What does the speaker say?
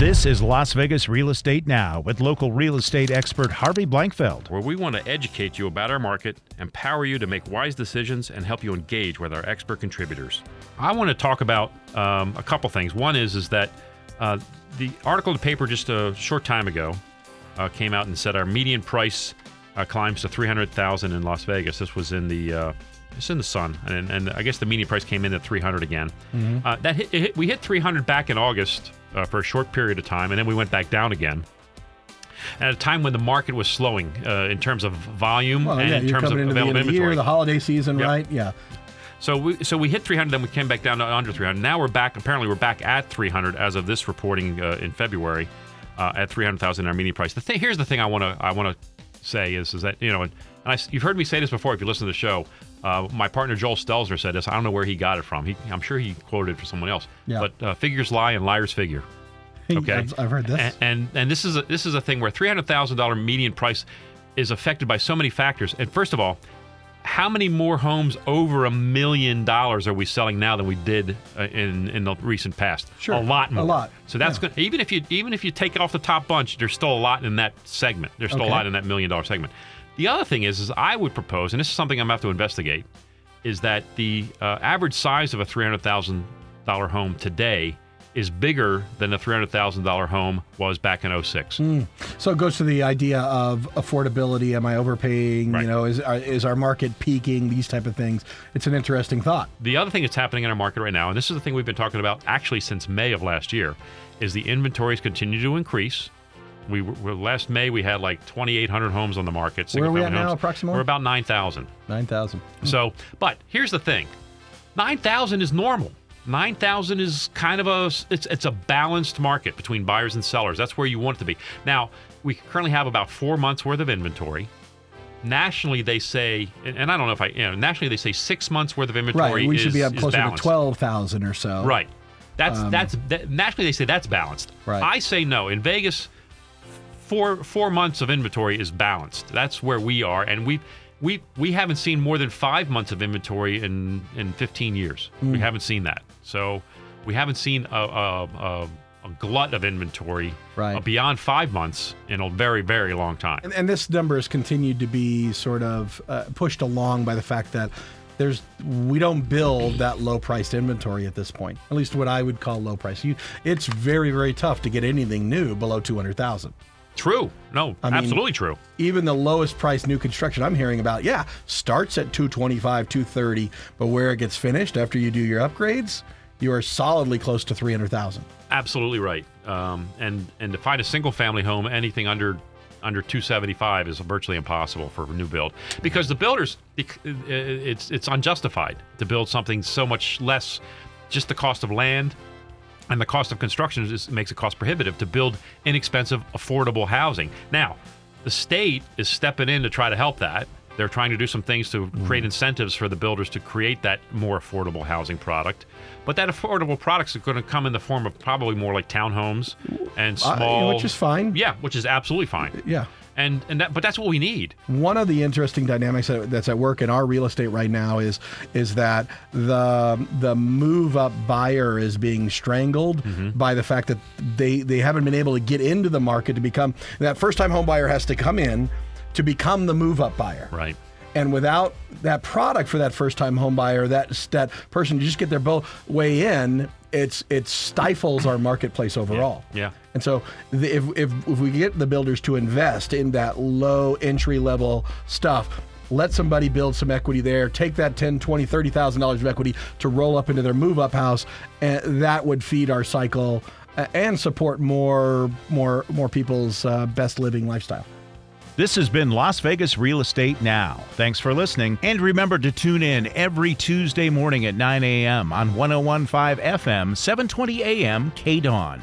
This is Las Vegas Real Estate Now with local real estate expert Harvey Blankfeld. where we want to educate you about our market, empower you to make wise decisions, and help you engage with our expert contributors. I want to talk about um, a couple things. One is is that uh, the article in the paper just a short time ago uh, came out and said our median price uh, climbs to three hundred thousand in Las Vegas. This was in the uh, it's in the Sun, and, and I guess the median price came in at 300 again. Uh, that hit, it hit, we hit 300 back in August uh, for a short period of time, and then we went back down again. At a time when the market was slowing uh, in terms of volume Well, and yeah, in terms of coming the end available the inventory. year, the holiday season, Yep. right? Yeah. So we so we hit 300, then we came back down to under 300. Now we're back. Apparently, we're back at 300 as of this reporting uh, in February uh, at 300,000 our median price. The thing here's the thing I want to I want to say is is that you know and I, you've heard me say this before if you listen to the show. Uh, my partner Joel Stelzner said this. I don't know where he got it from. He, I'm sure he quoted it for someone else. Yeah. But uh, figures lie and liars figure. Okay, I've, I've heard this. And and, and this is a, this is a thing where three hundred thousand dollar median price is affected by so many factors. And first of all, how many more homes over a million dollars are we selling now than we did uh, in in the recent past? Sure, a lot more. a lot, So that's yeah. good. Even if you even if you take off the top bunch, there's still a lot in that segment. There's still Okay. a lot in that million dollar segment. The other thing is, is I would propose, and this is something I'm gonna have to investigate, is that the uh, average size of a three hundred thousand dollar home today is bigger than the three hundred thousand dollar home was back in 06. Hmm. So it goes to the idea of affordability. Am I overpaying? Right. You know, is is our market peaking? These type of things. It's an interesting thought. The other thing that's happening in our market right now, and this is the thing we've been talking about actually since May of last year, is the inventories continue to increase. We were, last May we had like 2,800 homes on the market. Where are we at single-family now, approximately? We're about 9,000. Nine thousand. So, but here's the thing: nine thousand is normal. Nine thousand is kind of a it's it's a balanced market between buyers and sellers. That's where you want it to be. Now, we currently have about four months worth of inventory. Nationally, they say, and and I don't know if I, you know, nationally they say six months worth of inventory. Right. We is, should be up closer to twelve thousand or so. Right. That's um, that's that, nationally they say that's balanced. Right. I say no. In Vegas, four four months of inventory is balanced. That's where we are, and we we we haven't seen more than five months of inventory in in 15 years. We Hmm. haven't seen that. So we haven't seen a a, a, a glut of inventory Right. beyond five months in a very very long time. And, and this number has continued to be sort of uh, pushed along by the fact that there's we don't build that low priced inventory at this point. At least what I would call low price. You, it's very very tough to get anything new below two hundred thousand. True. No, mean- absolutely true. even the lowest price new construction I'm hearing about, yeah, starts at 225, 230, but where it gets finished after you do your upgrades, you are solidly close to 300,000. Absolutely right. Um, and and to find a single family home, anything under under 275 is virtually impossible for a new build because the builders it's it's unjustified to build something so much less. Just the cost of land and the cost of construction just makes it cost prohibitive to build inexpensive, affordable housing. Now, the state is stepping in to try to help that. They're trying to do some things to create incentives for the builders to create that more affordable housing product. But that affordable products are going to come in the form of probably more like townhomes and Uh, small, which is fine. Yeah, which is absolutely fine. Yeah. And and that, but that's what we need. One of the interesting dynamics that- that's at work in our real estate right now is is that the the move up buyer is being strangled Mm-hmm. by the fact that they they haven't been able to get into the market to become that first time home buyer has to come in to become the move up buyer. Right. And without that product for that first time home buyer, that that person to just get their both way in, it's it stifles our marketplace overall. Yeah. And so the, if, if if we get the builders to invest in that low entry level stuff, let somebody build some equity there, take that 10, 20, 30,000 dollars of equity to roll up into their move up house, and that would feed our cycle uh, and support more more more people's uh, best living lifestyle. This has been Las Vegas Real Estate Now. Thanks for listening. And remember to tune in every Tuesday morning at 9 a.m. on 1015 FM, 720 a.m. K Dawn.